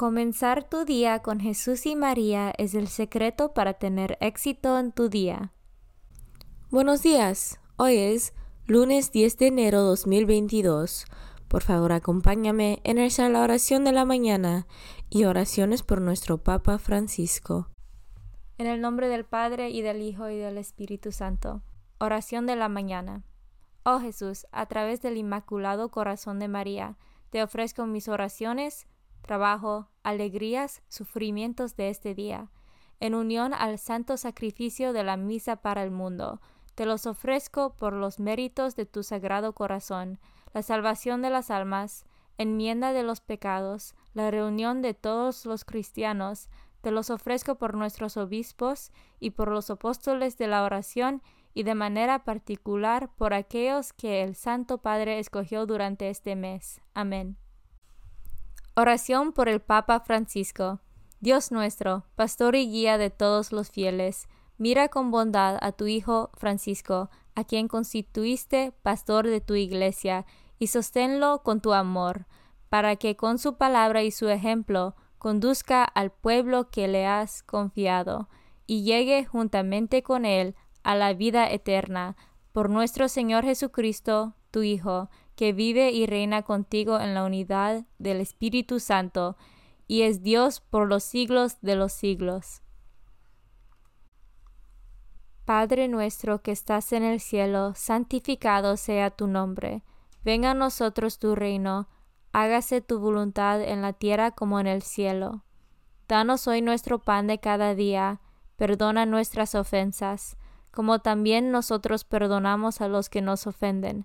Comenzar tu día con Jesús y María es el secreto para tener éxito en tu día. Buenos días. Hoy es lunes 10 de enero 2022. Por favor, acompáñame en la oración de la mañana y oraciones por nuestro Papa Francisco. En el nombre del Padre y del Hijo y del Espíritu Santo. Oración de la mañana. Oh Jesús, a través del Inmaculado Corazón de María, te ofrezco mis oraciones, trabajo, alegrías, sufrimientos de este día, en unión al santo sacrificio de la misa para el mundo. Te los ofrezco por los méritos de tu sagrado corazón, la salvación de las almas, enmienda de los pecados, la reunión de todos los cristianos, te los ofrezco por nuestros obispos y por los apóstoles de la oración y de manera particular por aquellos que el Santo Padre escogió durante este mes. Amén. Oración por el Papa Francisco. Dios nuestro, pastor y guía de todos los fieles, mira con bondad a tu Hijo Francisco, a quien constituiste pastor de tu iglesia, y sosténlo con tu amor, para que con su palabra y su ejemplo conduzca al pueblo que le has confiado, y llegue juntamente con él a la vida eterna, por nuestro Señor Jesucristo, tu Hijo, que vive y reina contigo en la unidad del Espíritu Santo, y es Dios por los siglos de los siglos. Padre nuestro que estás en el cielo, santificado sea tu nombre. Venga a nosotros tu reino, hágase tu voluntad en la tierra como en el cielo. Danos hoy nuestro pan de cada día, perdona nuestras ofensas, como también nosotros perdonamos a los que nos ofenden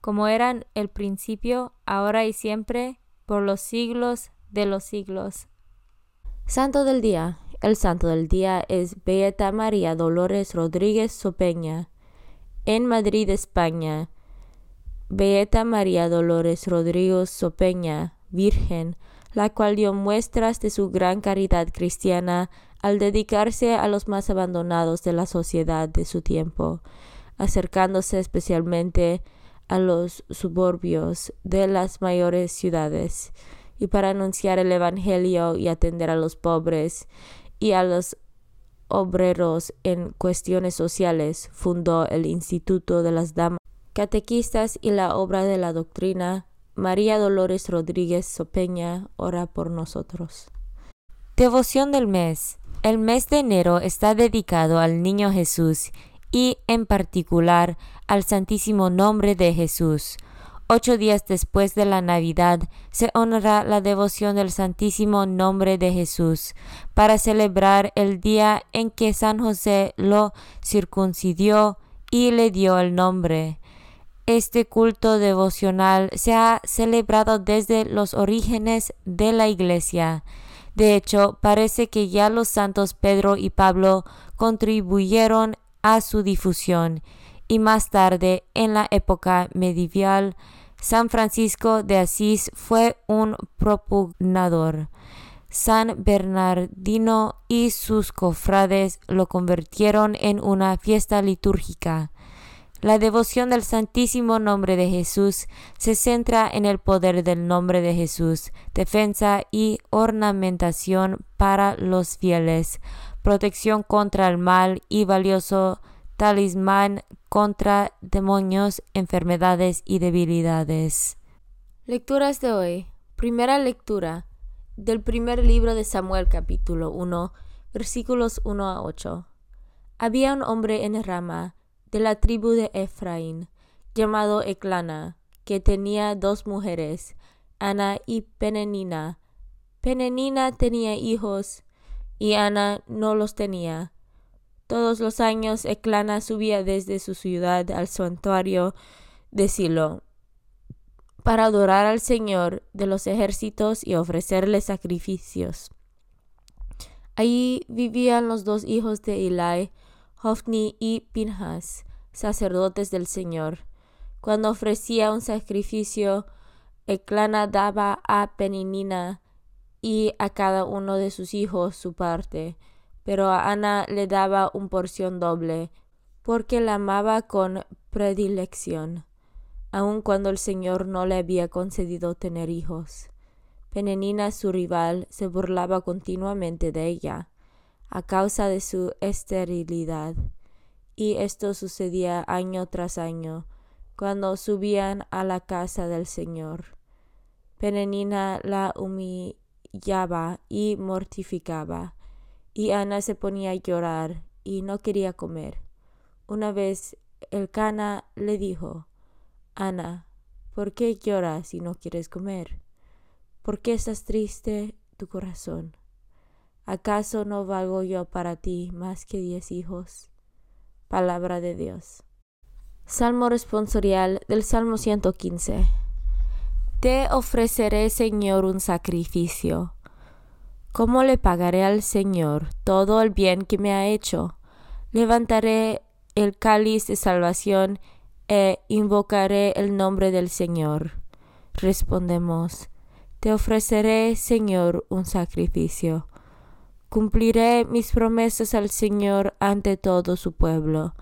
como eran el principio, ahora y siempre, por los siglos de los siglos. Santo del Día. El santo del día es Beata María Dolores Rodríguez Sopeña. En Madrid, España. Beata María Dolores Rodríguez Sopeña, Virgen, la cual dio muestras de su gran caridad cristiana al dedicarse a los más abandonados de la sociedad de su tiempo, acercándose especialmente a los suburbios de las mayores ciudades y para anunciar el Evangelio y atender a los pobres y a los obreros en cuestiones sociales, fundó el Instituto de las Damas Catequistas y la obra de la doctrina. María Dolores Rodríguez Sopeña, ora por nosotros. Devoción del mes. El mes de enero está dedicado al Niño Jesús y en particular al Santísimo Nombre de Jesús. Ocho días después de la Navidad se honra la devoción del Santísimo Nombre de Jesús para celebrar el día en que San José lo circuncidió y le dio el nombre. Este culto devocional se ha celebrado desde los orígenes de la Iglesia. De hecho, parece que ya los santos Pedro y Pablo contribuyeron a su difusión y más tarde, en la época medieval, San Francisco de Asís fue un propugnador. San Bernardino y sus cofrades lo convirtieron en una fiesta litúrgica. La devoción del Santísimo Nombre de Jesús se centra en el poder del nombre de Jesús, defensa y ornamentación para los fieles, protección contra el mal y valioso talismán contra demonios, enfermedades y debilidades. Lecturas de hoy. Primera lectura del primer libro de Samuel capítulo 1 versículos 1 a 8. Había un hombre en Rama de la tribu de Efraín llamado Eclana que tenía dos mujeres, Ana y Penenina. Penenina tenía hijos y Ana no los tenía. Todos los años Eclana subía desde su ciudad al santuario de Silo para adorar al Señor de los ejércitos y ofrecerle sacrificios. Allí vivían los dos hijos de Eli, Hofni y Pinhas, sacerdotes del Señor. Cuando ofrecía un sacrificio, Eclana daba a Peninina y a cada uno de sus hijos su parte, pero a Ana le daba un porción doble, porque la amaba con predilección, aun cuando el Señor no le había concedido tener hijos. Penenina, su rival, se burlaba continuamente de ella, a causa de su esterilidad, y esto sucedía año tras año, cuando subían a la casa del Señor. Penenina la humillaba y mortificaba, y Ana se ponía a llorar y no quería comer. Una vez el cana le dijo, Ana, ¿por qué lloras y no quieres comer? ¿Por qué estás triste tu corazón? ¿Acaso no valgo yo para ti más que diez hijos? Palabra de Dios. Salmo responsorial del Salmo 115. Te ofreceré, Señor, un sacrificio. ¿Cómo le pagaré al Señor todo el bien que me ha hecho? Levantaré el cáliz de salvación e invocaré el nombre del Señor. Respondemos, Te ofreceré, Señor, un sacrificio. Cumpliré mis promesas al Señor ante todo su pueblo.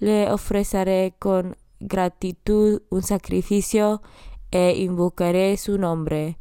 Le ofreceré con gratitud un sacrificio e invocaré su nombre.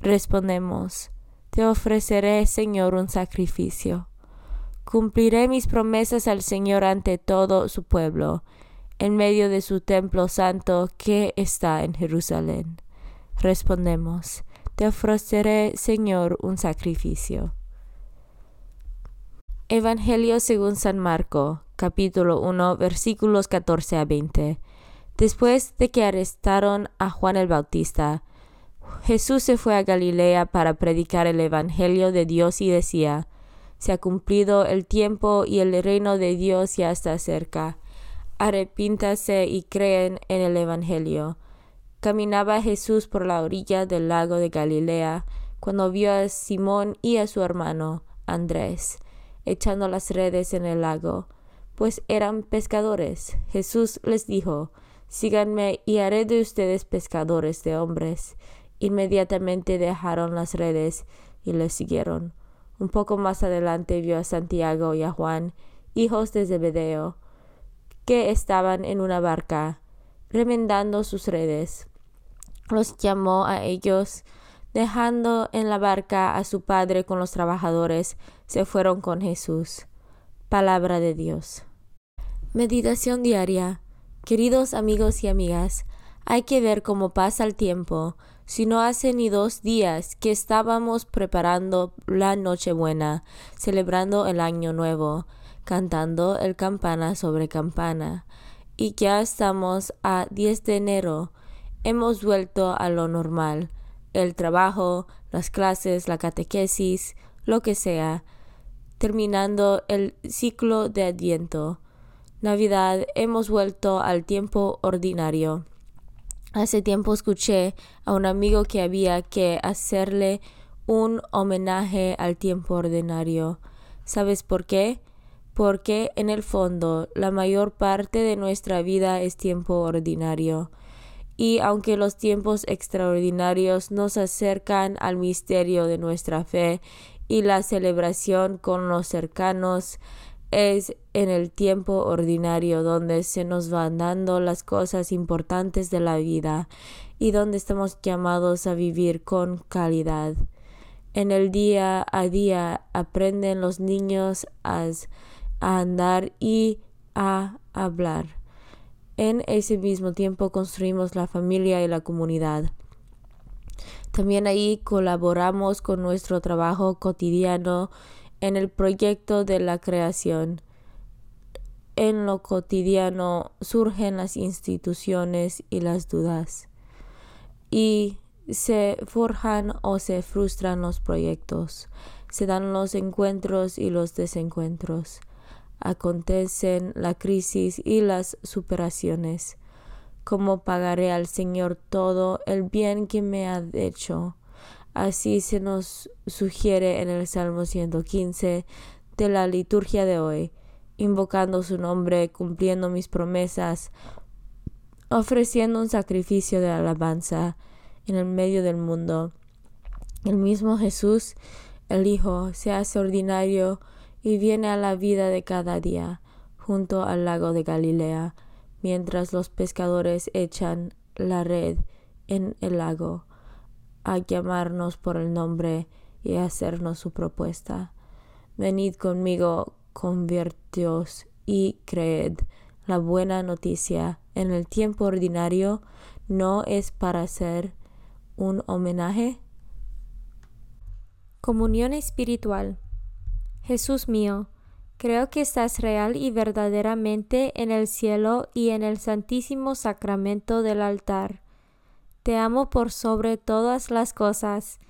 Respondemos, Te ofreceré, Señor, un sacrificio. Cumpliré mis promesas al Señor ante todo su pueblo, en medio de su templo santo que está en Jerusalén. Respondemos, Te ofreceré, Señor, un sacrificio. Evangelio según San Marco, capítulo 1, versículos 14 a 20. Después de que arrestaron a Juan el Bautista, Jesús se fue a Galilea para predicar el Evangelio de Dios y decía, se ha cumplido el tiempo y el reino de Dios ya está cerca. Arrepíntase y creen en el Evangelio. Caminaba Jesús por la orilla del lago de Galilea cuando vio a Simón y a su hermano Andrés echando las redes en el lago, pues eran pescadores. Jesús les dijo, Síganme y haré de ustedes pescadores de hombres. Inmediatamente dejaron las redes y le siguieron. Un poco más adelante vio a Santiago y a Juan, hijos de Zebedeo, que estaban en una barca, remendando sus redes. Los llamó a ellos, dejando en la barca a su padre con los trabajadores, se fueron con Jesús. Palabra de Dios. Meditación diaria. Queridos amigos y amigas, hay que ver cómo pasa el tiempo. Si no hace ni dos días que estábamos preparando la Nochebuena, celebrando el Año Nuevo, cantando el campana sobre campana, y ya estamos a 10 de enero, hemos vuelto a lo normal, el trabajo, las clases, la catequesis, lo que sea, terminando el ciclo de Adviento. Navidad hemos vuelto al tiempo ordinario. Hace tiempo escuché a un amigo que había que hacerle un homenaje al tiempo ordinario. ¿Sabes por qué? Porque en el fondo la mayor parte de nuestra vida es tiempo ordinario. Y aunque los tiempos extraordinarios nos acercan al misterio de nuestra fe y la celebración con los cercanos, es en el tiempo ordinario donde se nos van dando las cosas importantes de la vida y donde estamos llamados a vivir con calidad. En el día a día aprenden los niños a, andar y a hablar. En ese mismo tiempo construimos la familia y la comunidad. También ahí colaboramos con nuestro trabajo cotidiano en el proyecto de la creación. En lo cotidiano surgen las instituciones y las dudas y se forjan o se frustran los proyectos, se dan los encuentros y los desencuentros, acontecen la crisis y las superaciones. ¿Cómo pagaré al Señor todo el bien que me ha hecho? Así se nos sugiere en el Salmo 115 de la liturgia de hoy, invocando su nombre, cumpliendo mis promesas, ofreciendo un sacrificio de alabanza en el medio del mundo. El mismo Jesús, el Hijo, se hace ordinario y viene a la vida de cada día junto al lago de Galilea, mientras los pescadores echan la red en el lago a llamarnos por el nombre y hacernos su propuesta. Venid conmigo, convertios y creed. La buena noticia en el tiempo ordinario no es para hacer un homenaje. Comunión espiritual. Jesús mío, creo que estás real y verdaderamente en el cielo y en el santísimo sacramento del altar te amo por sobre todas las cosas,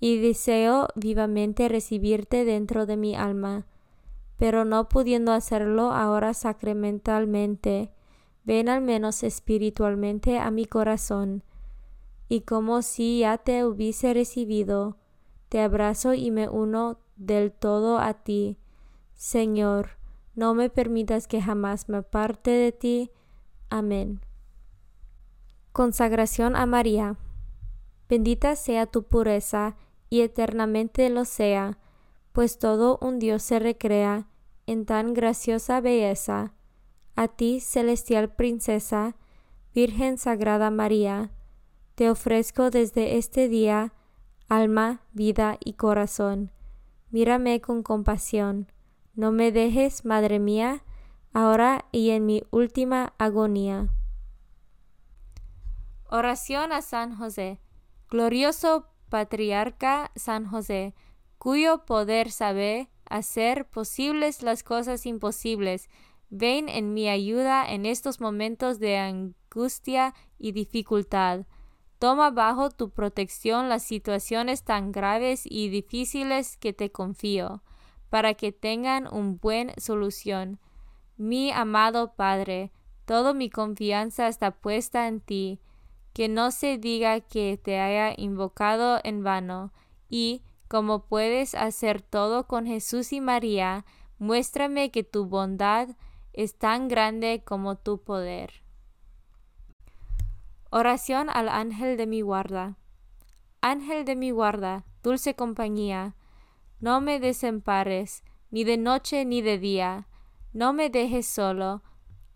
y deseo vivamente recibirte dentro de mi alma. Pero no pudiendo hacerlo ahora sacramentalmente, ven al menos espiritualmente a mi corazón, y como si ya te hubiese recibido, te abrazo y me uno del todo a ti. Señor, no me permitas que jamás me aparte de ti. Amén. Consagración a María. Bendita sea tu pureza y eternamente lo sea, pues todo un Dios se recrea en tan graciosa belleza. A ti, celestial princesa, Virgen Sagrada María, te ofrezco desde este día alma, vida y corazón. Mírame con compasión. No me dejes, Madre mía, ahora y en mi última agonía. Oración a San José. Glorioso patriarca San José, cuyo poder sabe hacer posibles las cosas imposibles, ven en mi ayuda en estos momentos de angustia y dificultad. Toma bajo tu protección las situaciones tan graves y difíciles que te confío, para que tengan un buen solución. Mi amado Padre, toda mi confianza está puesta en ti que no se diga que te haya invocado en vano, y, como puedes hacer todo con Jesús y María, muéstrame que tu bondad es tan grande como tu poder. Oración al ángel de mi guarda. Ángel de mi guarda, dulce compañía, no me desempares, ni de noche ni de día, no me dejes solo,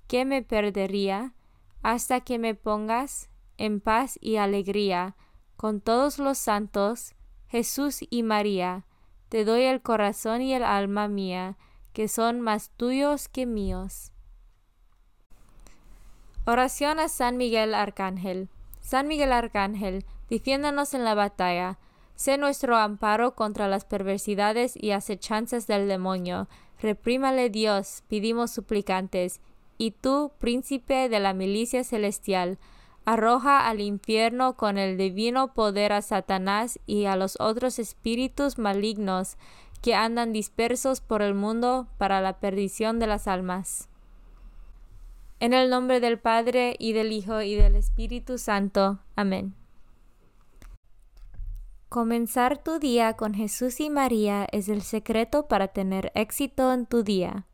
que me perdería, hasta que me pongas en paz y alegría, con todos los santos, Jesús y María, te doy el corazón y el alma mía, que son más tuyos que míos. Oración a San Miguel Arcángel. San Miguel Arcángel, defiéndanos en la batalla. Sé nuestro amparo contra las perversidades y acechanzas del demonio. Reprímale Dios, pedimos suplicantes. Y tú, príncipe de la milicia celestial, arroja al infierno con el divino poder a Satanás y a los otros espíritus malignos que andan dispersos por el mundo para la perdición de las almas. En el nombre del Padre y del Hijo y del Espíritu Santo. Amén. Comenzar tu día con Jesús y María es el secreto para tener éxito en tu día.